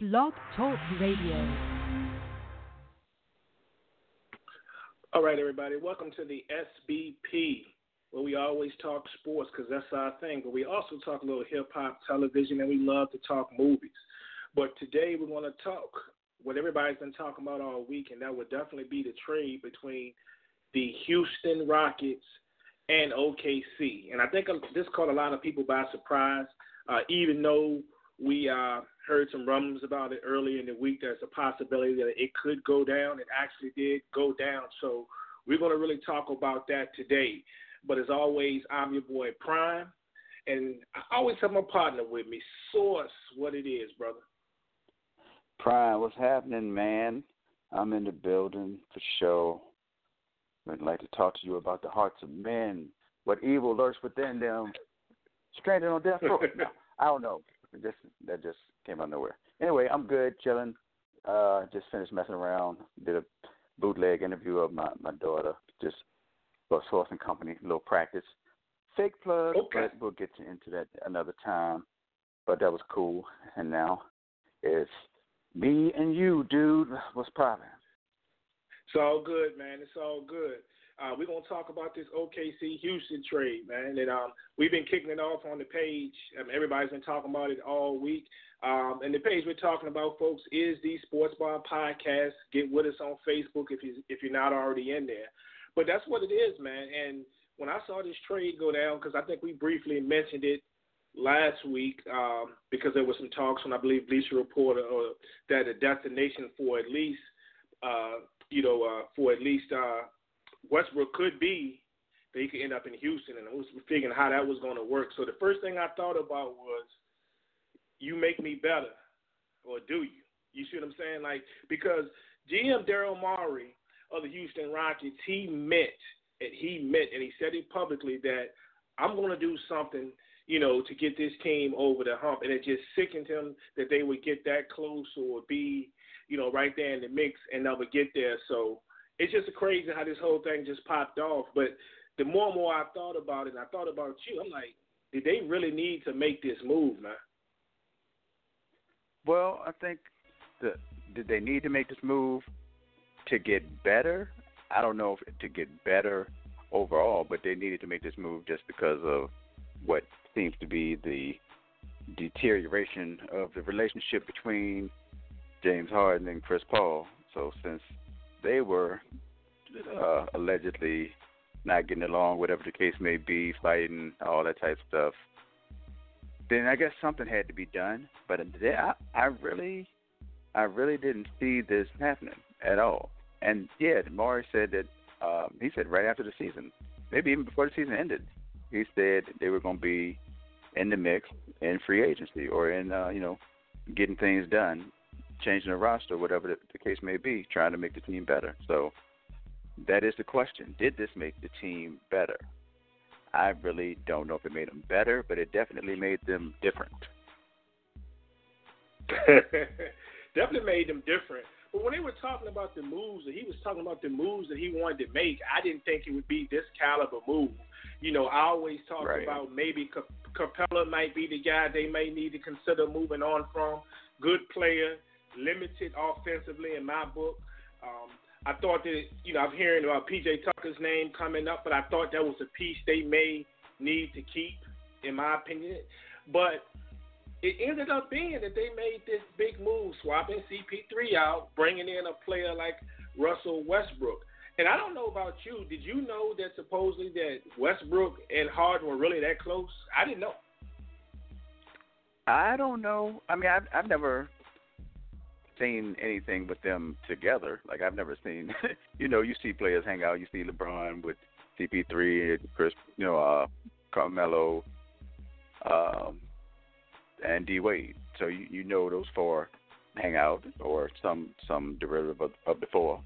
Blog Talk Radio. All right, everybody, welcome to the SBP, where we always talk sports because that's our thing, but we also talk a little hip hop, television, and we love to talk movies. But today we're going to talk what everybody's been talking about all week, and that would definitely be the trade between the Houston Rockets and OKC. And I think this caught a lot of people by surprise, uh, even though we uh, heard some rumblings about it earlier in the week. There's a possibility that it could go down. It actually did go down. So we're going to really talk about that today. But as always, I'm your boy Prime, and I always have my partner with me. Source, what it is, brother. Prime, what's happening, man? I'm in the building for sure. I'd like to talk to you about the hearts of men, what evil lurks within them, stranded on death row. no, I don't know. Just that just came out nowhere. Anyway, I'm good, chilling. Uh, just finished messing around. Did a bootleg interview of my my daughter, just for Source and Company, a little practice. Fake plug, okay. but we'll get into that another time. But that was cool. And now it's me and you, dude. What's poppin'? It's all good, man. It's all good. Uh, we're gonna talk about this OKC Houston trade, man. And um, we've been kicking it off on the page. Um, everybody's been talking about it all week. Um, and the page we're talking about, folks, is the Sports Bar Podcast. Get with us on Facebook if you if you're not already in there. But that's what it is, man. And when I saw this trade go down, because I think we briefly mentioned it last week, um, because there was some talks on I believe Bleacher Report or that a destination for at least, uh, you know, uh, for at least. Uh, Westbrook could be that he could end up in Houston, and I was figuring how that was going to work. So the first thing I thought about was, you make me better, or do you? You see what I'm saying? Like because GM Daryl Morey of the Houston Rockets, he meant and he meant and he said it publicly that I'm going to do something, you know, to get this team over the hump, and it just sickened him that they would get that close or be, you know, right there in the mix and never get there. So it's just crazy how this whole thing just popped off. But the more and more I thought about it, and I thought about you, I'm like, did they really need to make this move, man? Well, I think the did they need to make this move to get better? I don't know if to get better overall, but they needed to make this move just because of what seems to be the deterioration of the relationship between James Harden and Chris Paul. So since they were uh, allegedly not getting along, whatever the case may be, fighting, all that type of stuff, then I guess something had to be done. But I, I really, I really didn't see this happening at all. And yeah, Morey said that um, he said right after the season, maybe even before the season ended, he said they were going to be in the mix in free agency or in uh, you know getting things done changing the roster, whatever the, the case may be, trying to make the team better. So that is the question. Did this make the team better? I really don't know if it made them better, but it definitely made them different. definitely made them different. But when they were talking about the moves, that he was talking about the moves that he wanted to make, I didn't think it would be this caliber move. You know, I always talk right. about maybe Capela might be the guy they may need to consider moving on from. Good player, limited offensively in my book. Um, I thought that you know I'm hearing about PJ Tucker's name coming up, but I thought that was a piece they may need to keep, in my opinion. But it ended up being that they made this big move, swapping CP3 out, bringing in a player like Russell Westbrook. And I don't know about you. Did you know that supposedly that Westbrook and Harden were really that close? I didn't know. I don't know. I mean, I've, I've never seen anything with them together. Like I've never seen, you know, you see players hang out. You see LeBron with CP3 and Chris, you know, uh, Carmelo, um, and D Wade. So you you know those four hang out or some some derivative of, of the four.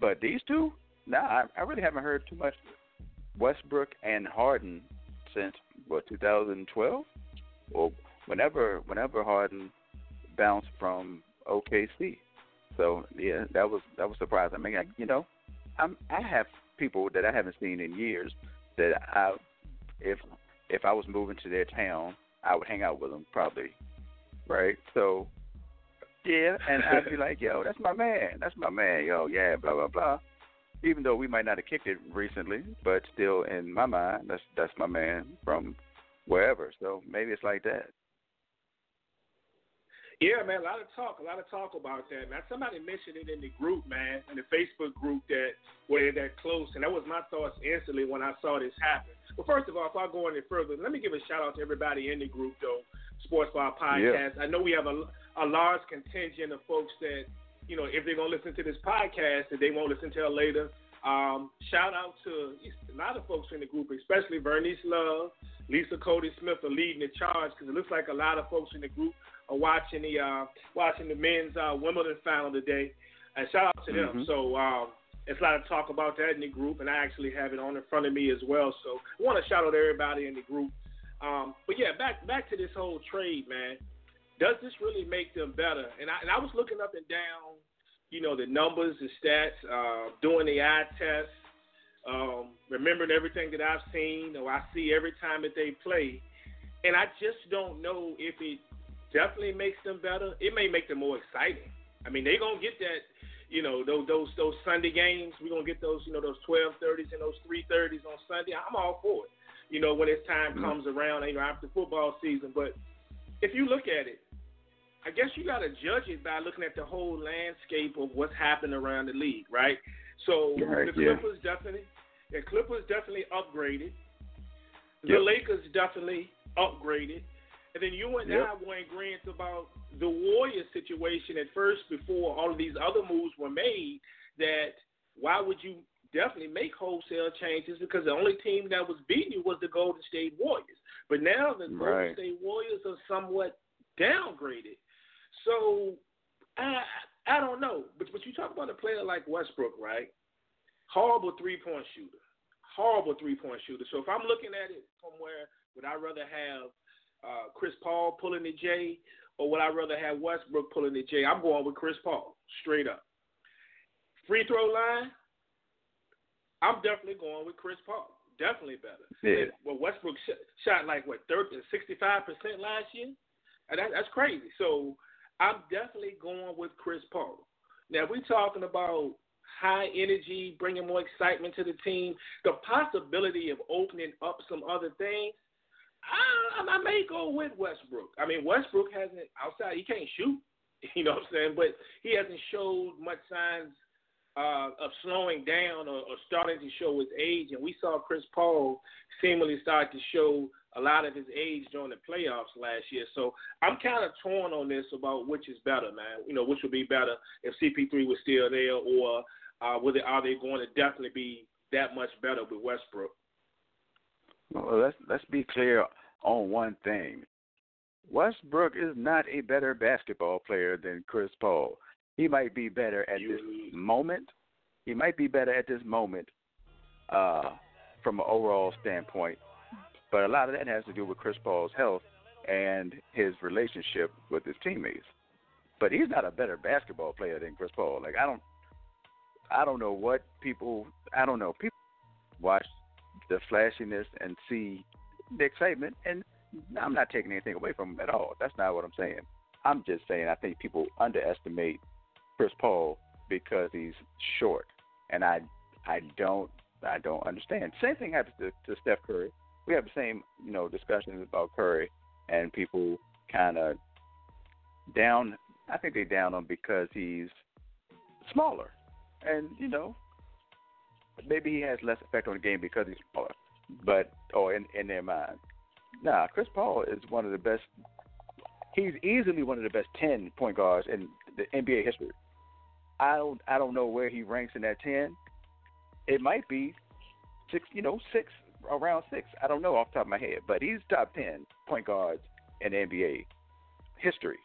But these two, nah, I, I really haven't heard too much Westbrook and Harden since what 2012 or whenever whenever Harden bounced from OKC. So yeah, that was that was surprising. I mean, I, you know, I'm I have people that I haven't seen in years that I if if I was moving to their town, I would hang out with them probably, right? So Yeah, and I'd be like, yo, that's my man. That's my man. Yo, yeah, blah blah blah. Even though we might not have kicked it recently, but still in my mind, that's that's my man from wherever. So maybe it's like that. Yeah, man, a lot of talk, a lot of talk about that, man. Somebody mentioned it in the group, man, in the Facebook group that where that close, and that was my thoughts instantly when I saw this happen. Well, first of all, if I go any further, let me give a shout out to everybody in the group, though. Sports Bar Podcast. Yeah. I know we have a, a large contingent of folks that, you know, if they're gonna listen to this podcast, that they won't listen to it later. Um, shout out to a lot of folks in the group, especially Bernice Love, Lisa Cody Smith are leading the charge because it looks like a lot of folks in the group are watching the uh, watching the men's uh, Wimbledon final today. And shout out to them. Mm-hmm. So um, it's a lot of talk about that in the group, and I actually have it on in front of me as well. So I want to shout out everybody in the group. Um, but yeah, back back to this whole trade, man. Does this really make them better? And I, and I was looking up and down, you know, the numbers, the stats, uh, doing the eye test, um, remembering everything that I've seen or I see every time that they play, and I just don't know if it definitely makes them better. It may make them more exciting. I mean, they're gonna get that, you know, those those those Sunday games. We're gonna get those, you know, those twelve thirties and those three thirties on Sunday. I'm all for it. You know, when it's time mm-hmm. comes around, you know, after football season. But if you look at it, I guess you got to judge it by looking at the whole landscape of what's happening around the league, right? So right, the Clippers yeah. definitely, the Clippers definitely upgraded. The yep. Lakers definitely upgraded. And then you and yep. I were in agreement about the Warriors situation at first before all of these other moves were made. That why would you definitely make wholesale changes because the only team that was beating you was the Golden State Warriors. But now the right. Golden State Warriors are somewhat downgraded. So I I don't know. But but you talk about a player like Westbrook, right? Horrible three point shooter. Horrible three point shooter. So if I'm looking at it from where would I rather have uh, Chris Paul pulling the J, or would I rather have Westbrook pulling the J? I'm going with Chris Paul, straight up. Free throw line, I'm definitely going with Chris Paul. Definitely better. Yeah. Well, Westbrook sh- shot like what 30, 65 percent last year. That, that's crazy. So I'm definitely going with Chris Paul. Now we're talking about high energy, bringing more excitement to the team. The possibility of opening up some other things. I, I may go with Westbrook. I mean, Westbrook hasn't outside. He can't shoot. You know what I'm saying? But he hasn't showed much signs uh, of slowing down or, or starting to show his age. And we saw Chris Paul seemingly start to show a lot of his age during the playoffs last year. So I'm kind of torn on this about which is better, man. You know, which would be better if CP3 was still there, or uh, whether are they going to definitely be that much better with Westbrook? Well, let's let's be clear on one thing. Westbrook is not a better basketball player than Chris Paul. He might be better at this moment. He might be better at this moment uh, from an overall standpoint. But a lot of that has to do with Chris Paul's health and his relationship with his teammates. But he's not a better basketball player than Chris Paul. Like I don't I don't know what people I don't know. People watch the flashiness and see the excitement, and I'm not taking anything away from him at all. That's not what I'm saying. I'm just saying I think people underestimate Chris Paul because he's short, and I I don't I don't understand. Same thing happens to, to Steph Curry. We have the same you know discussions about Curry, and people kind of down. I think they down him because he's smaller, and you know maybe he has less effect on the game because he's smaller, but or in in their mind. Nah, Chris Paul is one of the best. He's easily one of the best ten point guards in the NBA history. I don't I don't know where he ranks in that ten. It might be six, you know, six around six. I don't know off the top of my head, but he's top ten point guards in NBA history.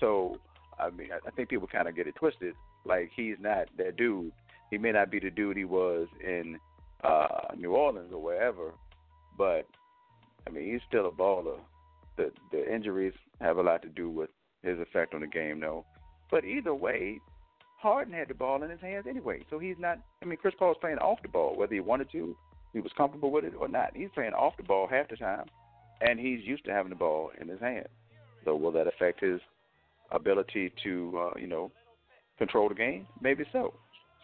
So I mean, I think people kind of get it twisted. Like he's not that dude he may not be the dude he was in uh, New Orleans or wherever, but I mean he's still a baller. The the injuries have a lot to do with his effect on the game, though. But either way, Harden had the ball in his hands anyway, so he's not. I mean, Chris Paul's playing off the ball, whether he wanted to, he was comfortable with it or not. He's playing off the ball half the time, and he's used to having the ball in his hands. So will that affect his ability to uh, you know control the game, maybe so.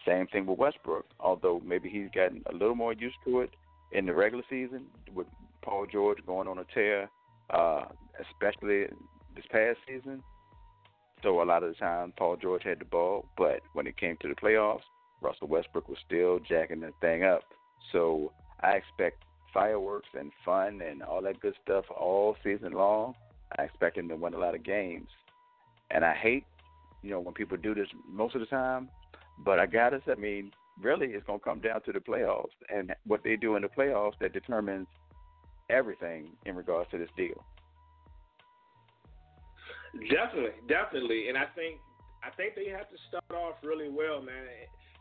Same thing with Westbrook, although maybe he's gotten a little more used to it in the regular season with Paul George going on a tear, uh, especially this past season. So a lot of the time, Paul George had the ball, but when it came to the playoffs, Russell Westbrook was still jacking the thing up. So I expect fireworks and fun and all that good stuff all season long. I expect him to win a lot of games. And I hate, you know, when people do this most of the time, but I got us. I mean, really it's going to come down to the playoffs and what they do in the playoffs that determines everything in regards to this deal. Definitely, definitely, and I think I think they have to start off really well, man.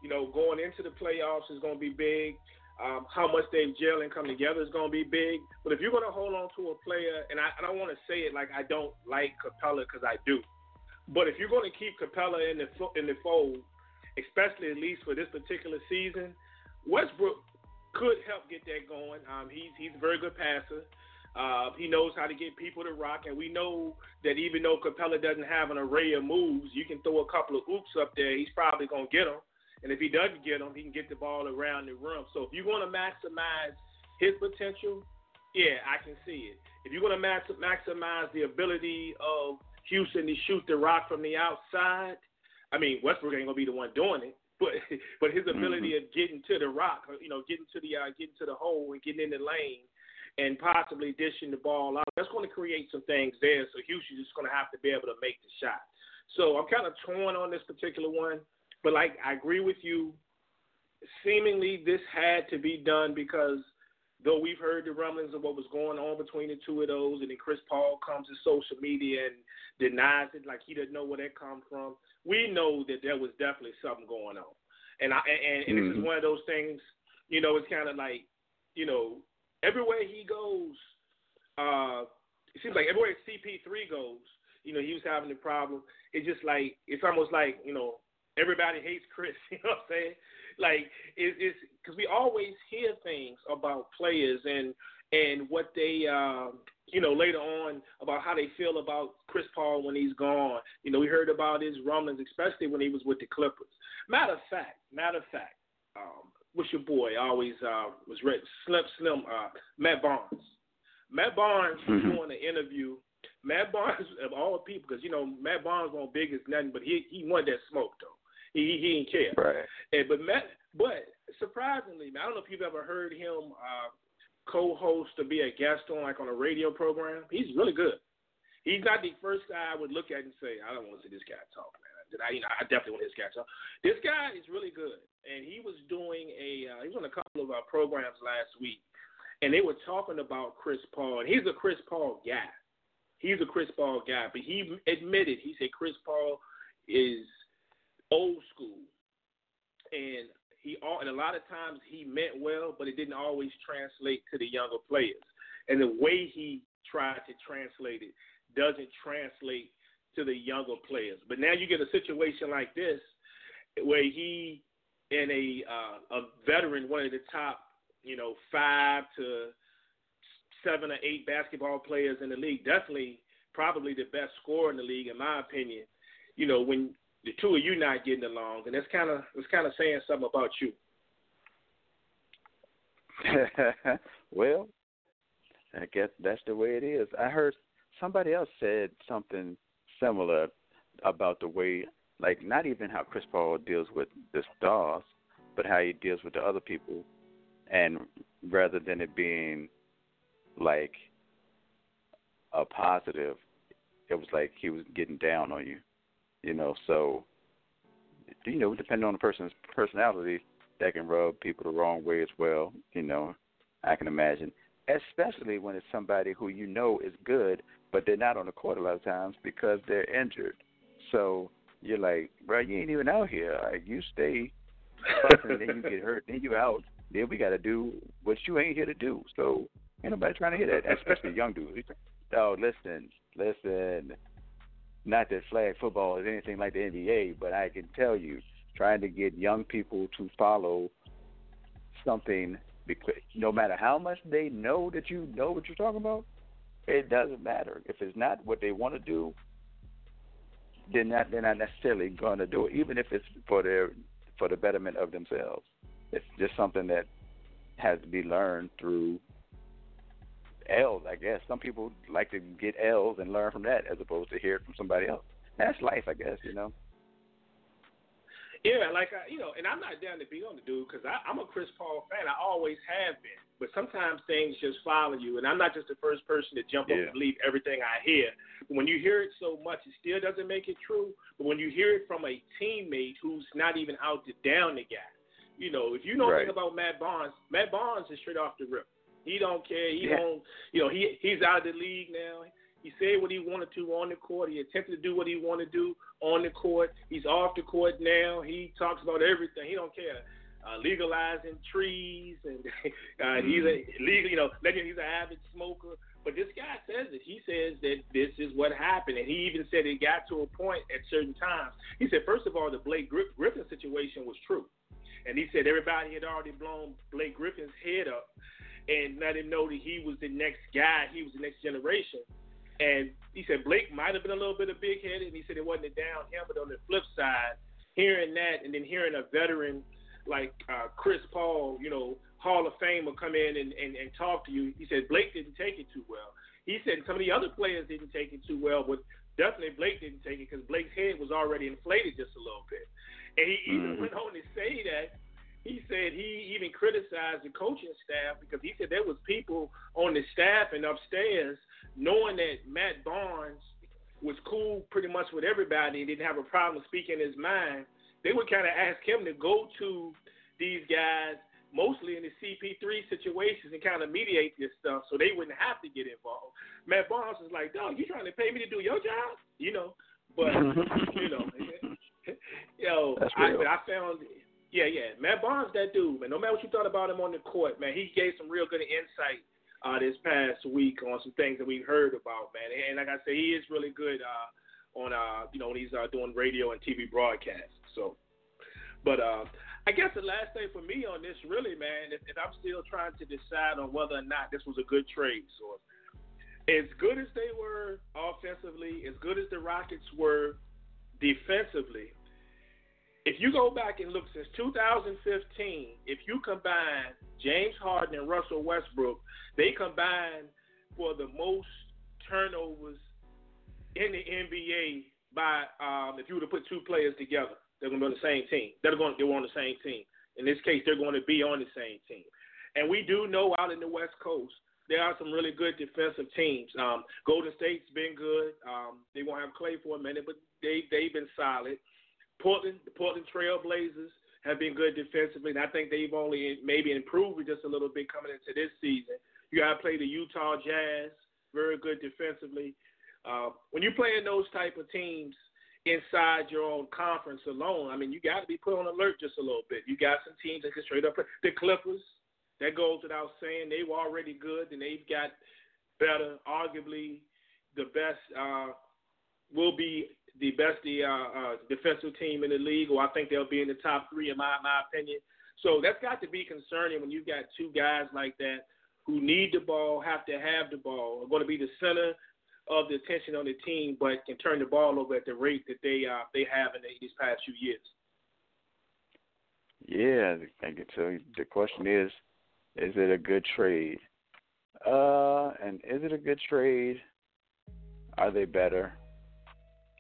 You know, going into the playoffs is going to be big. Um, how much they've gel and come together is going to be big. But if you're going to hold on to a player, and I, I don't want to say it like I don't like Capela because I do, but if you're going to keep Capela in the in the fold, especially at least for this particular season, Westbrook could help get that going. Um, he's he's a very good passer. Uh, he knows how to get people to rock, and we know that even though Capela doesn't have an array of moves, you can throw a couple of oops up there. He's probably gonna get them. And if he doesn't get them, he can get the ball around the rim. So if you want to maximize his potential, yeah, I can see it. If you want to max- maximize the ability of Houston to shoot the rock from the outside, I mean Westbrook ain't gonna be the one doing it, but but his ability mm-hmm. of getting to the rock, you know, getting to the uh, getting to the hole and getting in the lane and possibly dishing the ball out, that's going to create some things there. So Houston's just going to have to be able to make the shot. So I'm kind of torn on this particular one. But like I agree with you, seemingly this had to be done because though we've heard the rumblings of what was going on between the two of those, and then Chris Paul comes to social media and denies it like he doesn't know where that come from. We know that there was definitely something going on, and I and, and mm-hmm. this is mm-hmm. one of those things. You know, it's kind of like you know everywhere he goes, uh, it seems like everywhere CP3 goes, you know, he was having a problem. It's just like it's almost like you know everybody hates Chris. You know what I'm saying? Like it, it's because we always hear things about players and and what they um, you know later on about how they feel about Chris Paul when he's gone. You know, we heard about his rumblings, especially when he was with the Clippers. Matter of fact, matter of fact, um, what's your boy always uh, was read Slim Slim uh, Matt Barnes. Matt Barnes was mm-hmm. doing an interview. Matt Barnes of all people, because you know Matt Barnes won't big as nothing, but he he wanted that smoke though. He he didn't care. Right. And, but Matt, but surprisingly, I don't know if you've ever heard him uh, co-host or be a guest on like on a radio program. He's really good. He's not the first guy I would look at and say, I don't want to see this guy talk, man. Did I, you know, I definitely want this guy talk. This guy is really good, and he was doing a uh, he was on a couple of our uh, programs last week, and they were talking about Chris Paul, and he's a Chris Paul guy. He's a Chris Paul guy, but he admitted he said Chris Paul is old school, and he all and a lot of times he meant well, but it didn't always translate to the younger players. And the way he tried to translate it doesn't translate to the younger players. But now you get a situation like this where he and a uh, a veteran, one of the top, you know, five to seven or eight basketball players in the league, definitely probably the best scorer in the league, in my opinion. You know, when the two of you not getting along, and that's kind of that's kind of saying something about you. well, I guess that's the way it is. I heard somebody else said something similar about the way, like not even how Chris Paul deals with the stars, but how he deals with the other people, and rather than it being like a positive, it was like he was getting down on you. You know, so you know, depending on the person's personality, that can rub people the wrong way as well. You know, I can imagine, especially when it's somebody who you know is good, but they're not on the court a lot of times because they're injured. So you're like, bro, you ain't even out here. Like you stay, and then you get hurt, then you out. Then we got to do what you ain't here to do. So ain't nobody trying to hear that, especially young dudes. Oh, listen, listen not that flag football is anything like the NBA, but I can tell you, trying to get young people to follow something, no matter how much they know that you know what you're talking about, it doesn't matter. If it's not what they want to do, they're not they're not necessarily going to do it, even if it's for their for the betterment of themselves. It's just something that has to be learned through L's, I guess. Some people like to get L's and learn from that as opposed to hear it from somebody else. That's life, I guess, you know. Yeah, like I, you know, and I'm not down to be on the dude because I'm a Chris Paul fan. I always have been. But sometimes things just follow you, and I'm not just the first person to jump yeah. up and believe everything I hear. But when you hear it so much, it still doesn't make it true. But when you hear it from a teammate who's not even out to down the guy, you know, if you know right. anything about Matt Barnes, Matt Barnes is straight off the rip. He don't care. He yeah. don't. You know, he he's out of the league now. He said what he wanted to on the court. He attempted to do what he wanted to do on the court. He's off the court now. He talks about everything. He don't care. Uh, legalizing trees and uh, he's a Mm-hmm. legal, you know, he's an avid smoker. But this guy says it. He says that this is what happened, and he even said it got to a point at certain times. He said, first of all, the Blake Griffin situation was true, and he said everybody had already blown Blake Griffin's head up and let him know that he was the next guy, he was the next generation. And he said Blake might have been a little bit of big headed, and he said it wasn't a down him. But on the flip side, hearing that and then hearing a veteran like uh, Chris Paul, you know, Hall of Famer come in and, and, and talk to you, he said Blake didn't take it too well. He said some of the other players didn't take it too well, but definitely Blake didn't take it because Blake's head was already inflated just a little bit. And he even mm-hmm. went on to say that he said he even criticized the coaching staff because he said there was people on the staff and upstairs knowing that Matt Barnes was cool pretty much with everybody and didn't have a problem speaking his mind, they would kind of ask him to go to these guys, mostly in the CP3 situations, and kind of mediate this stuff so they wouldn't have to get involved. Matt Barnes was like, dog, you trying to pay me to do your job? You know, but, you know, yo, I, I found, yeah, yeah, Matt Barnes, that dude, man, no matter what you thought about him on the court, man, he gave some real good insight uh, this past week on some things that we heard about, man. And like I say, he is really good uh, on, uh, you know, when he's uh, doing radio and TV broadcasts. So, but uh, I guess the last thing for me on this, really, man, is, is I'm still trying to decide on whether or not this was a good trade. So, as good as they were offensively, as good as the Rockets were defensively, if you go back and look since 2015, if you combine James Harden and Russell Westbrook, they combine for the most turnovers in the NBA by um, if you were to put two players together. They're going to be on the same team. They're going. They're on the same team. In this case, they're going to be on the same team. And we do know out in the West Coast there are some really good defensive teams. Um, Golden State's been good. Um, they won't have Clay for a minute, but they they've been solid. Portland, the Portland Trail Blazers have been good defensively, and I think they've only maybe improved just a little bit coming into this season. You got to play the Utah Jazz, very good defensively. Uh, when you're playing those type of teams inside your own conference alone, I mean, you got to be put on alert just a little bit. You got some teams that can straight up play. The Clippers, that goes without saying. They were already good, and they've got better, arguably the best. Uh, will be the best the uh, uh, defensive team in the league, or I think they'll be in the top three in my my opinion. So that's got to be concerning when you've got two guys like that who need the ball, have to have the ball, are going to be the center of the attention on the team, but can turn the ball over at the rate that they uh, they have in the, these past few years. Yeah, I get so the question is, is it a good trade? Uh, and is it a good trade? Are they better?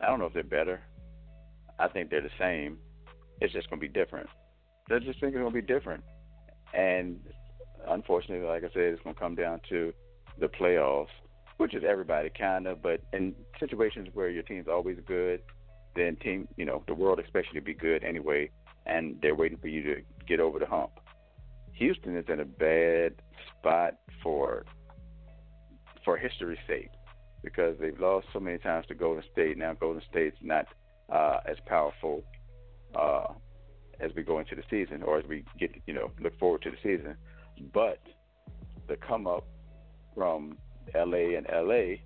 I don't know if they're better. I think they're the same. It's just going to be different. I just think it's going to be different. And unfortunately, like I said, it's going to come down to the playoffs, which is everybody kind of. But in situations where your team's always good, then team, you know, the world expects you to be good anyway, and they're waiting for you to get over the hump. Houston is in a bad spot for for history's sake because they've lost so many times to Golden State. Now Golden State's not uh, as powerful uh, as we go into the season, or as we get, you know, look forward to the season. But the come up from LA and LA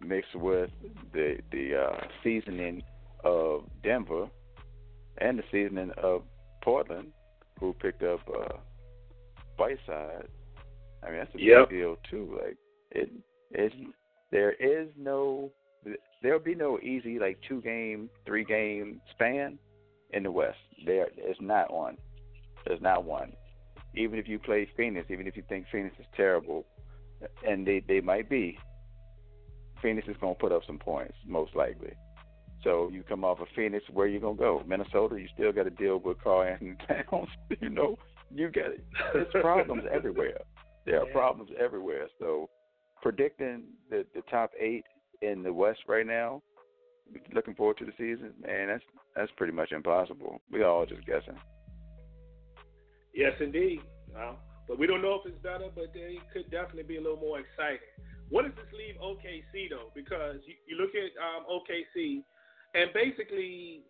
mixed with the the uh, seasoning of Denver and the seasoning of Portland, who picked up uh, Whiteside. I mean, that's a yep. big deal too. Like it, it's there is no there'll be no easy like two game, three game span in the West. There is not one. There's not one. Even if you play Phoenix, even if you think Phoenix is terrible, and they they might be, Phoenix is gonna put up some points most likely. So you come off of Phoenix, where you gonna go? Minnesota, you still got to deal with Karl-Anthony Towns. you know, you got it. There's problems everywhere. There are yeah. problems everywhere. So predicting the the top eight in the West right now, looking forward to the season, man, that's that's pretty much impossible. We all just guessing. Yes, indeed. Well, but we don't know if it's better, but they could definitely be a little more exciting. What does this leave OKC though? Because you, you look at um, OKC, and basically,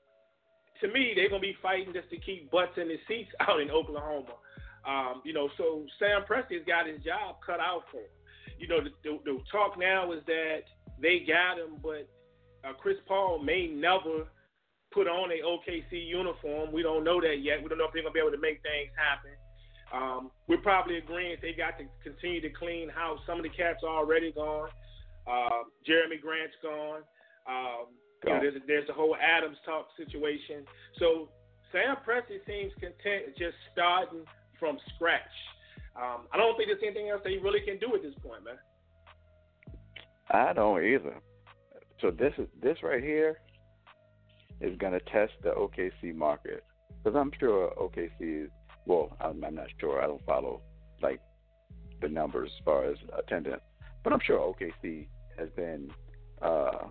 to me, they're gonna be fighting just to keep butts in the seats out in Oklahoma. Um, you know, so Sam Presti's got his job cut out for him. You know, the, the, the talk now is that they got him, but uh, Chris Paul may never put on a OKC uniform. We don't know that yet. We don't know if they're gonna be able to make things happen. Um, we're probably agreeing they got to continue to clean house. Some of the cats are already gone. Uh, Jerami Grant's gone. Um, you know, there's, there's the whole Adams talk situation. So Sam Presti seems content just starting from scratch. Um, I don't think there's anything else he really can do at this point, man. I don't either. So this is this right here is going to test the OKC market because I'm sure OKC is well, I'm, I'm not sure. I don't follow like the numbers as far as attendance, but I'm sure OKC has been uh,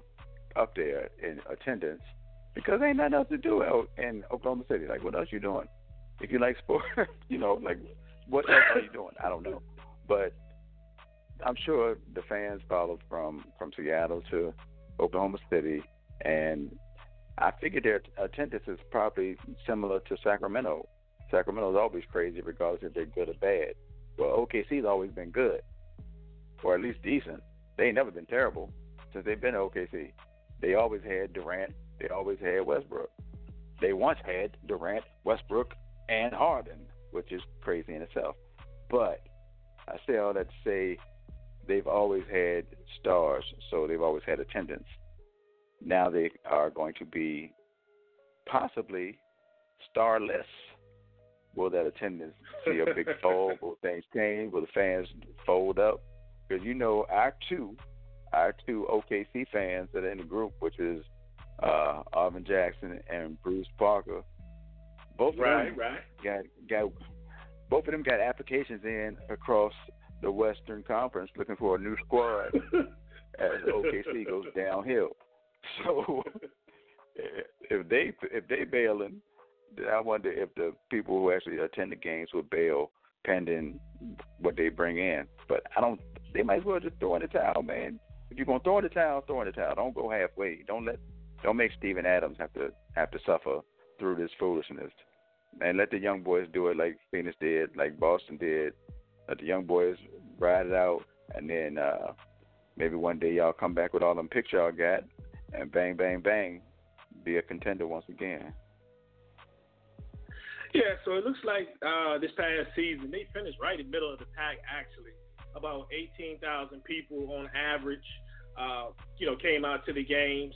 up there in attendance because ain't nothing else to do out in Oklahoma City. Like, what else you doing? If you like sports, you know, like, what else are you doing? I don't know, but I'm sure the fans followed from from Seattle to Oklahoma City, and I figured their attendance is probably similar to Sacramento Sacramento's always crazy, regardless if they're good or bad. Well, OKC's always been good, or at least decent. They ain't never been terrible since they've been OKC. They always had Durant. They always had Westbrook. They once had Durant, Westbrook, and Harden, which is crazy in itself. But I say all that to say they've always had stars, so they've always had attendance. Now they are going to be possibly starless Will that attendance see a big fall? Will things change? Will the fans fold up? Because you know our two, our two OKC fans that are in the group, which is uh Arvin Jackson and Bruce Parker. Both right, of them right. got got both of them got applications in across the Western Conference looking for a new squad as OKC goes downhill. So eh, if they if they bailing I wonder if the people who actually attend the games will bail pending what they bring in. But I don't. They might as well just throw in the towel, man. If you're gonna throw in the towel, throw in the towel. Don't go halfway. Don't let. Don't make Steven Adams have to have to suffer through this foolishness. And let the young boys do it like Phoenix did, like Boston did. Let the young boys ride it out, and then uh maybe one day y'all come back with all them picks y'all got, and bang, bang, bang, be a contender once again. Yeah, so it looks like uh, this past season they finished right in the middle of the pack. Actually, about 18,000 people on average, uh, you know, came out to the games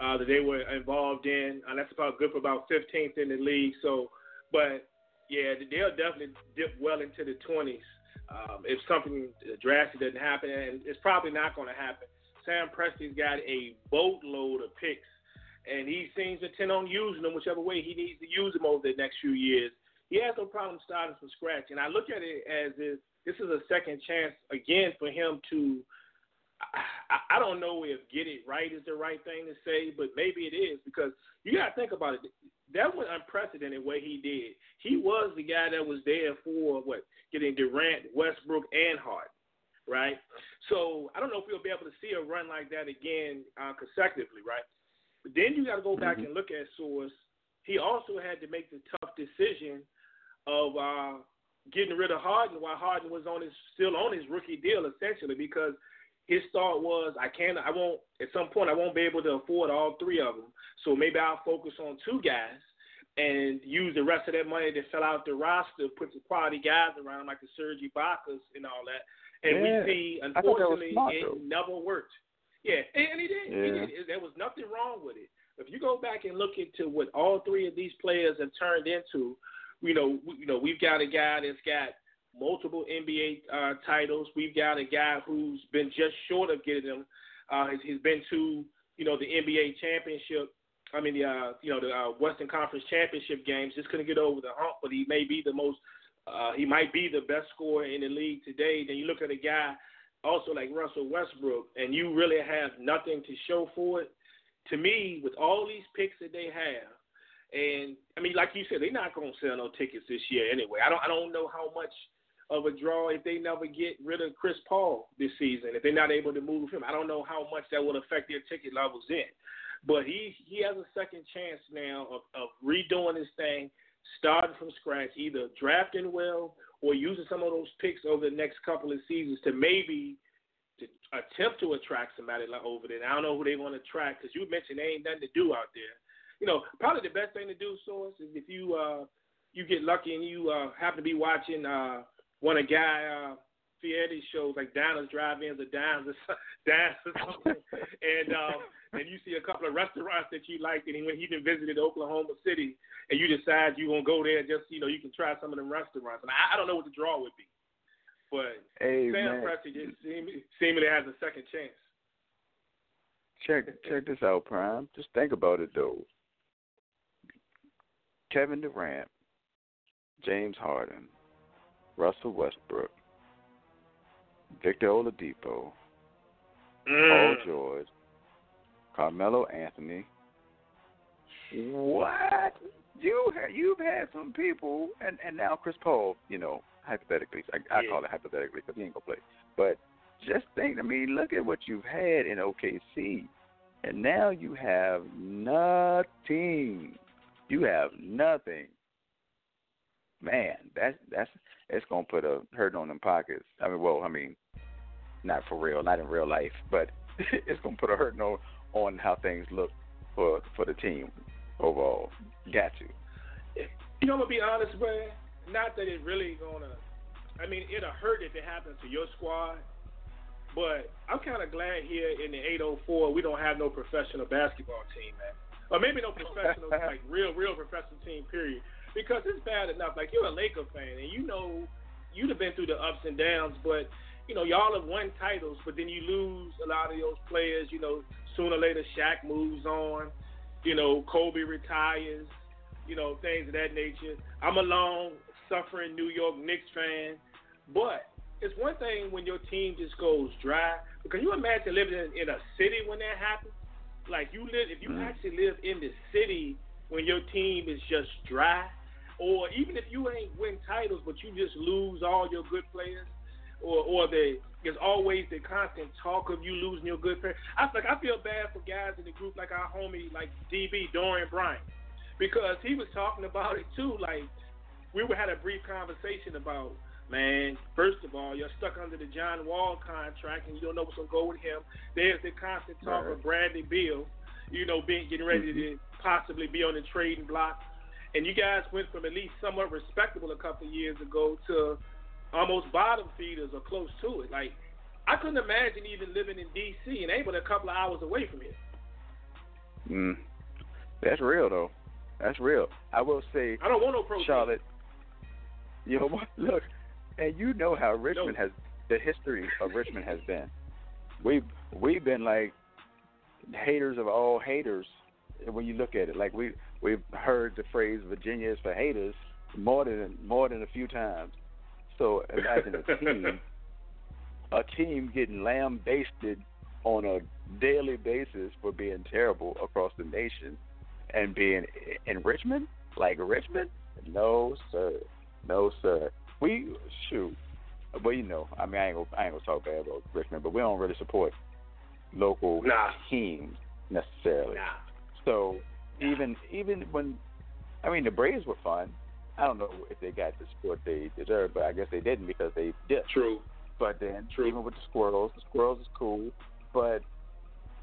uh, that they were involved in, and that's about good for about 15th in the league. So, but yeah, they'll definitely dip well into the 20s um, if something drastic doesn't happen, and it's probably not going to happen. Sam Presti's got a boatload of picks and he seems intent on using them whichever way he needs to use them over the next few years. He has no problem starting from scratch, and I look at it as if this is a second chance again for him to. I, I don't know if get it right is the right thing to say, but maybe it is because you got to think about it. That was unprecedented what he did. He was the guy that was there for what getting Durant, Westbrook, and Harden right? So I don't know if we'll be able to see a run like that again uh, consecutively, right? But then you got to go back mm-hmm. and look at Source. He also had to make the tough decision of uh, getting rid of Harden while Harden was on his still on his rookie deal essentially because his thought was I can't I won't at some point I won't be able to afford all three of them so maybe I'll focus on two guys and use the rest of that money to fill out the roster put some quality guys around like the Serge Ibaka's and all that and yeah. we see unfortunately smart, it never worked Yeah, and he did. Yeah. He did. There was nothing wrong with it. If you go back and look into what all three of these players have turned into, you know, you know, we've got a guy that's got multiple NBA uh, titles. We've got a guy who's been just short of getting them. Uh, he's, he's been to, you know, the NBA championship. I mean, the uh, you know the uh, Western Conference championship games. Just couldn't get over the hump, but he may be the most. Uh, he might be the best scorer in the league today. Then you look at a guy also like Russell Westbrook, and you really have nothing to show for it. To me, with all these picks that they have, and I mean, like you said, they're not going to sell no tickets this year anyway. I don't, I don't know how much of a draw if they never get rid of Chris Paul this season. If they're not able to move him, I don't know how much that would affect their ticket levels in. But he he has a second chance now of, of redoing this thing, starting from scratch, either drafting well or using some of those picks over the next couple of seasons to maybe to attempt to attract somebody like over there. I don't know who they want to attract because you mentioned there ain't nothing to do out there. You know, probably the best thing to do, source, is if you uh you get lucky and you uh happen to be watching uh one of Guy uh Fieri's shows like Diners, Drive-ins, or Dines or Dines or something, and um and you see a couple of restaurants that you liked, and he when he even visited Oklahoma City, and you decide you gonna go there just you know you can try some of them restaurants, and I, I don't know what the draw would be, but Hey Sam Presti just seem, seemingly has a second chance. check check this out, Prime. Just think about it though. Kevin Durant, James Harden, Russell Westbrook, Victor Oladipo, Paul Mm. George, Carmelo Anthony. What? You you've had some people, and and now Chris Paul. You know, hypothetically, I, I Yeah. call it hypothetically because he ain't gonna play. But just think. I mean, look at what you've had in OKC, and now you have nothing. You have nothing. Man, that's that's it's gonna put a hurt on them pockets. I mean, well, I mean, not for real, not in real life, but it's gonna put a hurt on on how things look for for the team overall. Got to. You know, I'm gonna be honest, man. Not that it really gonna. I mean, it'll hurt if it happens to your squad. But I'm kind of glad here in the 804 we don't have no professional basketball team, man. Or maybe no professional, like real, real professional team. Period. Because it's bad enough. Like you're a Laker fan, and you know you'd have been through the ups and downs, but you know y'all have won titles, but then you lose a lot of those players. You know, sooner or later Shaq moves on. You know, Kobe retires. You know, things of that nature. I'm a long suffering New York Knicks fan, but it's one thing when your team just goes dry. Because you imagine living in, in a city when that happens. Like you live, if you Mhm. actually live in the city when your team is just dry, or even if you ain't win titles, but you just lose all your good players, or or the there's always the constant talk of you losing your good players. I like I feel bad for guys in the group like our homie like DB Dorian Bryant because he was talking about it too. Like we had a brief conversation about man. First of all, you're stuck under the John Wall contract and you don't know what's gonna go with him. There's the constant talk Right. of Bradley Beal, you know, being getting ready mm-hmm. to possibly be on the trading block. And you guys went from at least somewhat respectable a couple of years ago to almost bottom feeders or close to it. Like I couldn't imagine even living in D.C. and able a couple of hours away from here. Mm. That's real though. That's real. I will say, I don't want no pro. team. Charlotte. You know what? Look, and you know how Richmond No. has the history of Richmond has been. We've we've been like haters of all haters when you look at it. Like we we've heard the phrase Virginia is for haters more than more than a few times. So imagine a team a team getting lambasted on a daily basis for being terrible across the nation and being in Richmond, like Richmond? No, sir. No, sir. We shoot. Well, you know, I mean, I ain't gonna, I ain't gonna talk bad about Richmond, but we don't really support local Nah. teams necessarily. Nah. So even even when, I mean, the Braves were fun. I don't know if they got the support they deserved, but I guess they didn't because they dipped. True. But then, True. even with the squirrels, the squirrels is cool. But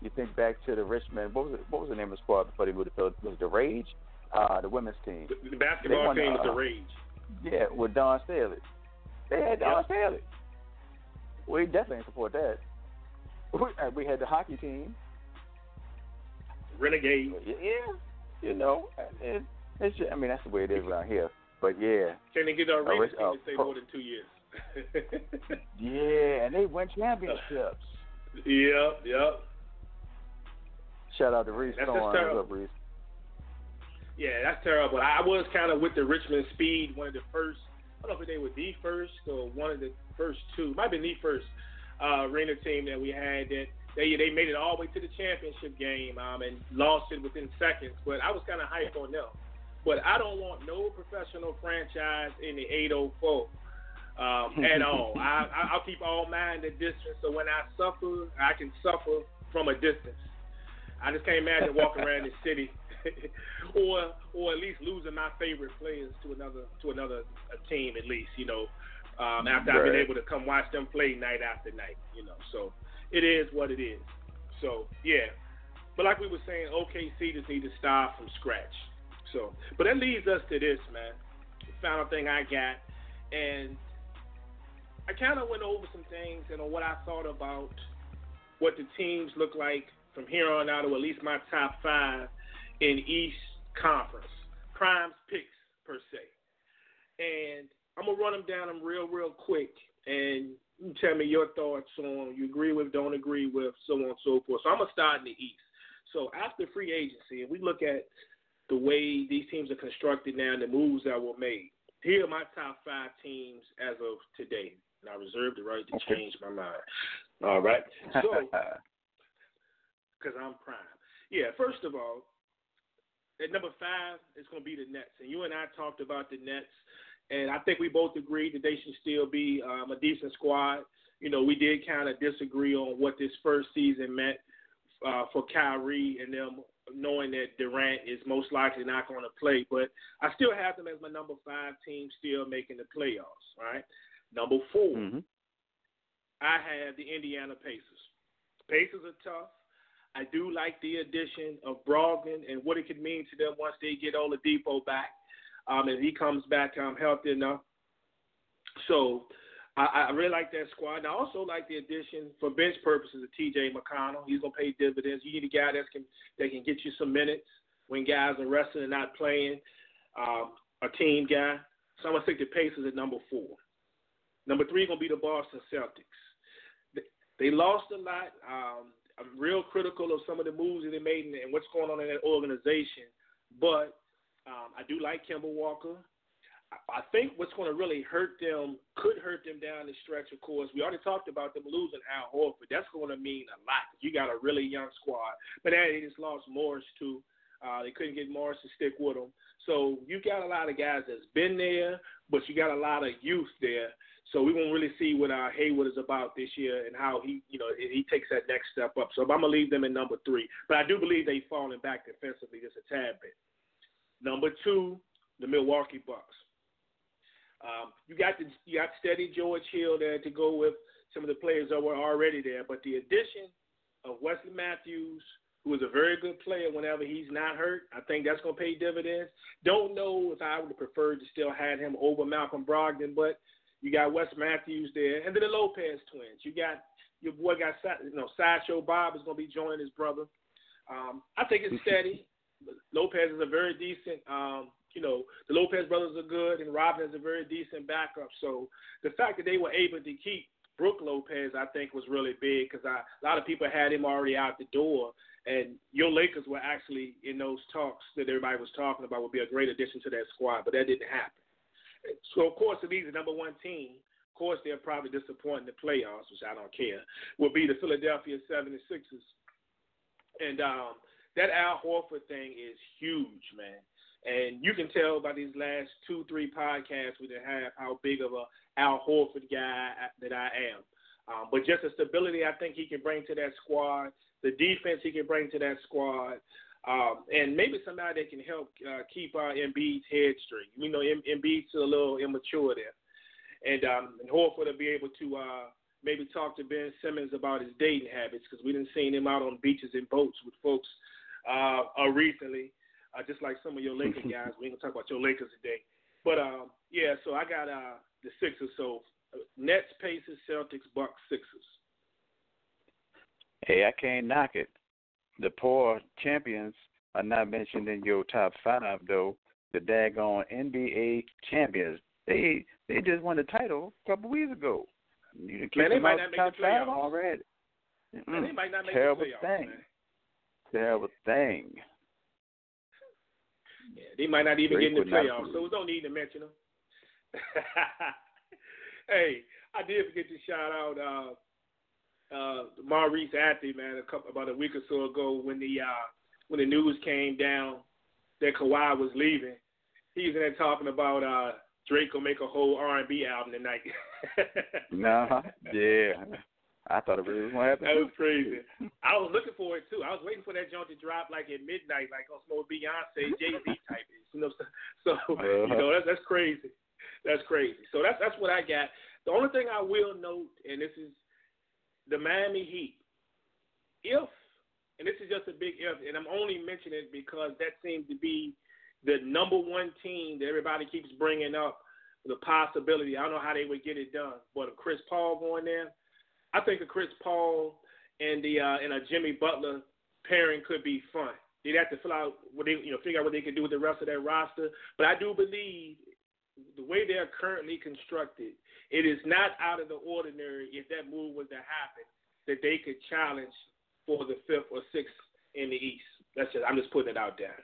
you think back to the Richmond. What was it, what was the name of the squad before they moved to Philadelphia? Was it the Rage? Uh, the women's team. The, the basketball won, team was the uh, rage. Yeah, with Dawn Staley. They had Dawn Yep. Staley. We definitely support that. we had the hockey team. Renegade. Yeah, you know, it, it's just, I mean that's the way it is around here. But yeah. Can they get uh, race uh, to stay more than two years? yeah, and they win championships. Yep, yep. Shout out to Reese That's terrible. What's up, Reese? Yeah, that's terrible. I was kind of with the Richmond Speed, one of the first. I don't know if they were the first or one of the first two. Might have been the first uh, arena team that we had that they they made it all the way to the championship game um, and lost it within seconds. But I was kind of hyped on them. But I don't want no professional franchise in the 804 um, at all. I, I'll keep all mine the distance. So when I suffer, I can suffer from a distance. I just can't imagine walking around the city, or or at least losing my favorite players to another to another a team at least. You know, um, after I've been able to come watch them play night after night. You know, so it is what it is. So yeah, but like we were saying, OKC just need to start from scratch. So, but that leads us to this, man. The final thing I got, and I kind of went over some things and what I thought about what the teams look like from here on out, or at least my top five in East Conference, Prime's picks per se. And I'm gonna run them down them real, real quick, and you tell me your thoughts on you agree with, don't agree with, so on and so forth. So I'm gonna start in the East. So after free agency, and we look at the way these teams are constructed now and the moves that were made. Here are my top five teams as of today, and I reserve the right to Okay. change my mind. All right. So because I'm prime. Yeah, first of all, at number five, it's going to be the Nets. And you and I talked about the Nets, and I think we both agreed that they should still be um, a decent squad. You know, we did kind of disagree on what this first season meant uh, for Kyrie and them knowing that Durant is most likely not going to play. But I still have them as my number five team still making the playoffs, right? Number 4 hmm I have the Indiana Pacers. Pacers are tough. I do like the addition of Brogdon and what it could mean to them once they get Oladipo back, um, and he comes back um, healthy enough. So I, I really like that squad. And I also like the addition for bench purposes of T.J. McConnell. He's gonna pay dividends. You need a guy that can that can get you some minutes when guys are resting and not playing. Um, a team guy. So I'm gonna stick the Pacers at number four. Number three gonna be the Boston Celtics. They, they lost a lot. Um, I'm real critical of some of the moves that they made and, and what's going on in that organization. But um, I do like Kemba Walker. I, think what's going to really hurt them could hurt them down the stretch. Of course, we already talked about them losing Al Horford. That's going to mean a lot. You got a really young squad, but hey, they just lost Morris too. Uh, they couldn't get Morris to stick with them. So you got a lot of guys that's been there, but you got a lot of youth there. So we won't really see what uh, Hayward is about this year and how he, you know, he takes that next step up. So I'm gonna leave them in number three, but I do believe they've fallen back defensively just a tad bit. Number two, the Milwaukee Bucks. Um, you got the you got steady George Hill there to go with some of the players that were already there, but the addition of Wesley Matthews, who is a very good player whenever he's not hurt, I think that's going to pay dividends. Don't know if I would have preferred to still had him over Malcolm Brogdon, but you got Wes Matthews there, and then the Lopez twins. You got your boy got you know Sideshow Bob is going to be joining his brother. Um, I think it's steady. Lopez is a very decent. Um, you know, the Lopez brothers are good, and Robin is a very decent backup. So the fact that they were able to keep Brook Lopez, I think, was really big because a lot of people had him already out the door. And your Lakers were actually in those talks that everybody was talking about would be a great addition to that squad, but that didn't happen. So of course, if he's the number one team, of course they're probably disappointed in the playoffs, which I don't care. Will be the Philadelphia 76ers, and um, that Al Horford thing is huge, man. And you can tell by these last two, three podcasts we done have how big of a Al Horford guy that I am. Um, but just the stability I think he can bring to that squad, the defense he can bring to that squad, um, and maybe somebody that can help uh, keep uh, Embiid's head straight. You know, em- Embiid's a little immature there, and um, and Horford will be able to uh, maybe talk to Ben Simmons about his dating habits because we didn't see him out on beaches and boats with folks uh, uh, recently, uh, just like some of your Lakers guys. We ain't gonna talk about your Lakers today, but um, yeah. So I got uh, the Sixers. So Nets, Pacers, Celtics, Bucks, Sixers. Hey, I can't knock it. The poor champions are not mentioned in your top five, though. The daggone NBA champions, they they just won the title a couple weeks ago. You man, they might not make the playoffs. five already. Man, they might not make terrible the playoffs, thing. man. Terrible thing. Yeah, they might not even Drake get in the playoffs, so we don't need to mention them. hey, I did forget to shout out uh, uh, Maurice Athey, man, a couple about a week or so ago when the uh, when the news came down that Kawhi was leaving. He was in there talking about uh, Drake will make a whole R and B album tonight. Nah, yeah. I thought it really was gonna happen. That was crazy. I was looking for it too. I was waiting for that joint to drop like at midnight, like on some old Beyonce, Jay Z type. You know, so, so you Uh-huh. know that's that's crazy. That's crazy. So that's that's what I got. The only thing I will note, and this is the Miami Heat. If and this is just a big if, and I'm only mentioning it because that seems to be the number one team that everybody keeps bringing up the possibility. I don't know how they would get it done, but a Chris Paul going there, I think a Chris Paul and the uh, and a Jimmy Butler pairing could be fun. They'd have to fill out what they you know figure out what they can do with the rest of their roster. But I do believe the way they're currently constructed, it is not out of the ordinary if that move was to happen that they could challenge for the fifth or sixth in the East. That's just I'm just putting it out there.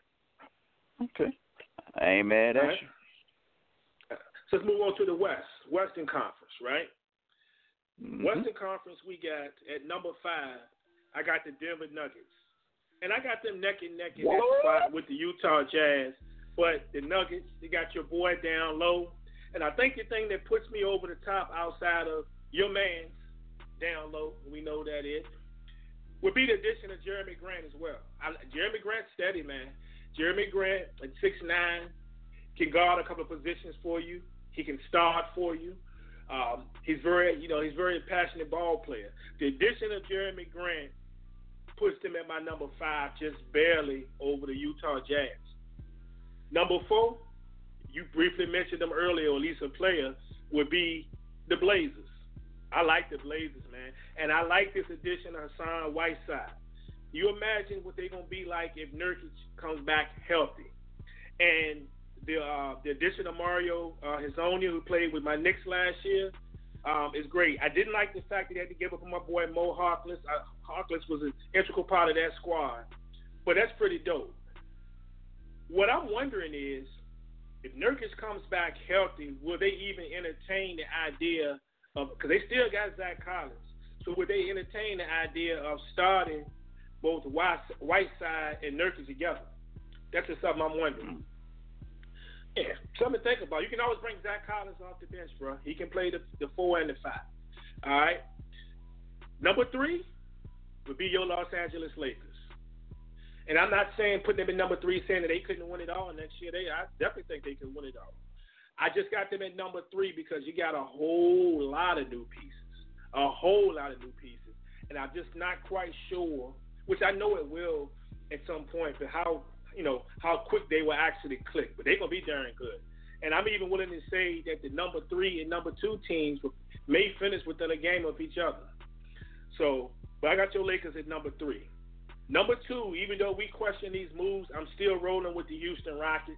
Okay. I ain't mad at All right. you. So let's move on to the West, Western Conference, right? Mhm. Western Conference, we got at number five. I got the Denver Nuggets, and I got them neck and neck in that spot with the Utah Jazz. But the Nuggets, they got your boy down low, and I think the thing that puts me over the top outside of your man's down low, we know that is, would be the addition of Jerami Grant as well. I, Jerami Grant, steady, man. Jerami Grant at six nine can guard a couple of positions for you. He can start for you. Um, he's very, you know, he's very passionate ball player. The addition of Jerami Grant puts him at my number five, just barely over the Utah Jazz. Number four, you briefly mentioned them earlier, or at least a player, would be the Blazers. I like the Blazers, man, and I like this addition of Hassan Whiteside. You imagine what they're gonna be like if Nurkic comes back healthy, and the uh, the addition of Mario uh, Hezonja, who played with my Knicks last year, um, is great. I didn't like the fact that they had to give up on my boy Mo Harkless. Uh, Harkless was an integral part of that squad, but that's pretty dope. What I'm wondering is, if Nurkic comes back healthy, will they even entertain the idea of? Because they still got Zach Collins, so would they entertain the idea of starting both White- Whiteside and Nurkic together? That's just something I'm wondering. Yeah, something to think about. You can always bring Zach Collins off the bench, bro. He can play the, the four and the five. All right. Number three would be your Los Angeles Lakers. And I'm not saying putting them in number three, saying that they couldn't win it all next year. They, I definitely think they can win it all. I just got them at number three because you got a whole lot of new pieces, a whole lot of new pieces, and I'm just not quite sure. Which I know it will at some point, but how you know how quick they will actually click. But they're gonna be darn good. And I'm even willing to say that the number three and number two teams may finish within a game of each other. So, but I got your Lakers at number three. Number two, even though we question these moves, I'm still rolling with the Houston Rockets.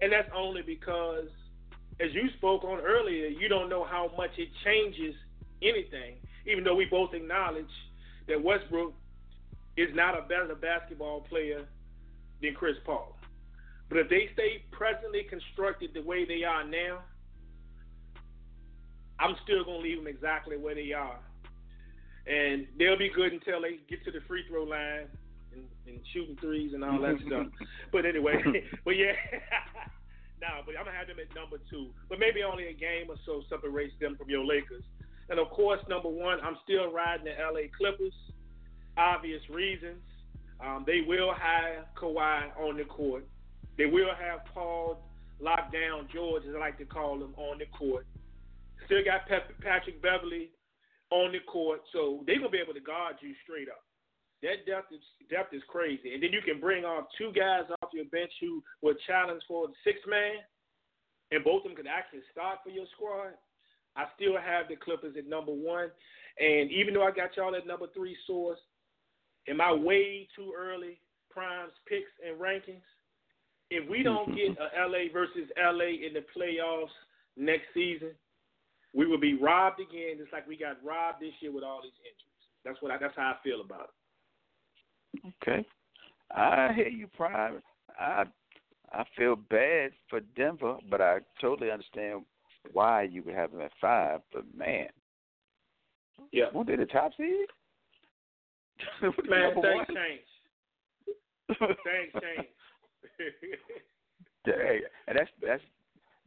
And that's only because, as you spoke on earlier, you don't know how much it changes anything, even though we both acknowledge that Westbrook is not a better basketball player than Chris Paul. But if they stay presently constructed the way they are now, I'm still going to leave them exactly where they are. And they'll be good until they get to the free throw line and, and shooting threes and all that stuff. But anyway, but yeah. nah, but I'm going to have them at number two. But maybe only a game or so separates them from your Lakers. And of course, number one, I'm still riding the LA Clippers. Obvious reasons. Um, they will have Kawhi on the court. They will have Paul Lockdown George, as I like to call him, on the court. Still got Pep- Patrick Beverley on the court, so they're gonna be able to guard you straight up. That depth is depth is crazy, and then you can bring off two guys off your bench who will challenge for the six man, and both of them could actually start for your squad. I still have the Clippers at number one, and even though I got y'all at number three source, am I way too early? Prime's picks and rankings. If we don't get a LA versus LA in the playoffs next season, we will be robbed again, just like we got robbed this year with all these injuries. That's what I, that's how I feel about it. Okay, I hear you, Prime. I I feel bad for Denver, but I totally understand why you would have them at five. But man, yeah, won't they the top seed? man, things change. things change. hey, and that's that's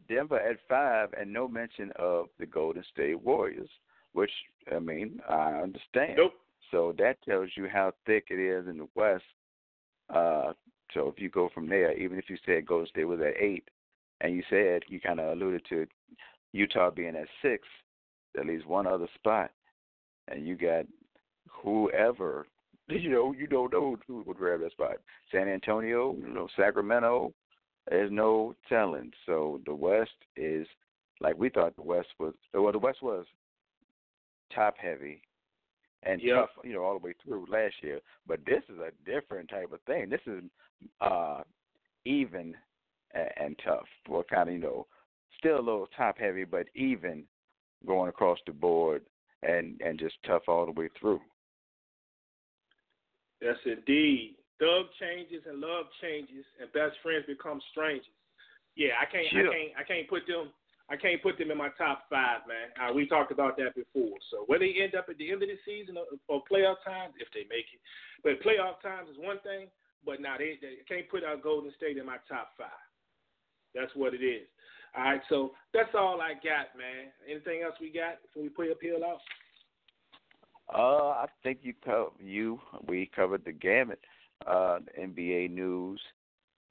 Denver at five, and no mention of the Golden State Warriors, which I mean I understand. Nope. So that tells you how thick it is in the West. Uh, so if you go from there, even if you said Golden State was at eight, and you said you kind of alluded to Utah being at six, at least one other spot, and you got whoever you know you don't know who would grab that spot. San Antonio, you know Sacramento, there's no telling. So the West is like we thought the West was. Well, the West was top heavy and yep. tough, you know, all the way through last year. But this is a different type of thing. This is uh even and, and tough. For kind of you know, still a little top heavy, but even going across the board and and just tough all the way through. Yes, indeed. Thug changes and love changes, and best friends become strangers. Yeah, I can't, sure. I can't, I can't put them, I can't put them in my top five, man. Uh, we talked about that before. So where they end up at the end of the season or, or playoff times, if they make it, but playoff times is one thing. But now they, they can't put our Golden State in my top five. That's what it is. All right, so that's all I got, man. Anything else we got before we put appeal out? Uh, I think you co- you we covered the gamut uh, NBA news,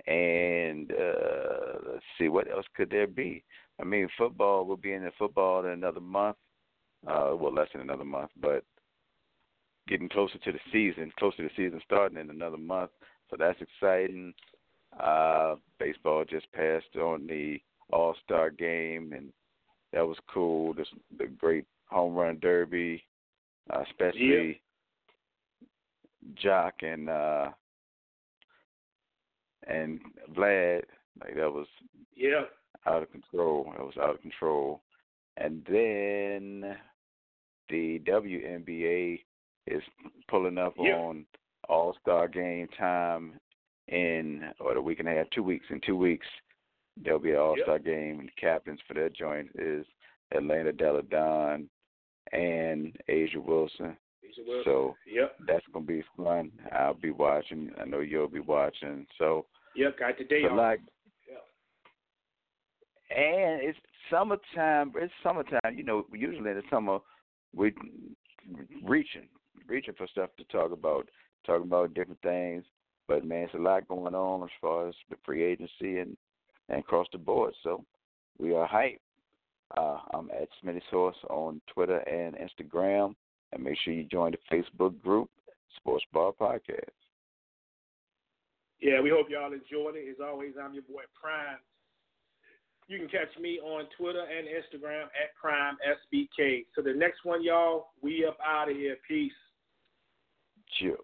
and uh, let's see what else could there be. I mean, football will be in the football in another month. Uh, well, less than another month, but getting closer to the season, closer to the season starting in another month. So that's exciting. Uh, baseball just passed on the All Star game, and that was cool. This the great home run derby, uh, especially Joc and uh and Vlad, like that was yeah out of control. It was out of control. And then the WNBA is pulling up yeah. on All Star game time in or the week and a half, two weeks. In two weeks, there'll be an All Star yep. game, and the captains for that joint is Elena Delle Donne and A'ja Wilson. So yep. that's gonna be fun. I'll be watching. I know you'll be watching. So yep, got the day off. Like, yeah. And it's summertime. It's summertime. You know, usually in the summer we reaching, reaching for stuff to talk about, talking about different things. But man, it's a lot going on as far as the free agency and and across the board. So we are hyped. Uh, I'm at Smitty Source on Twitter and Instagram. And make sure you join the Facebook group, Sports Bar Podcast. Yeah, we hope y'all enjoyed it. As always, I'm your boy Prime. You can catch me on Twitter and Instagram at Prime SBK. So the next one, y'all, we up out of here. Peace. Chill.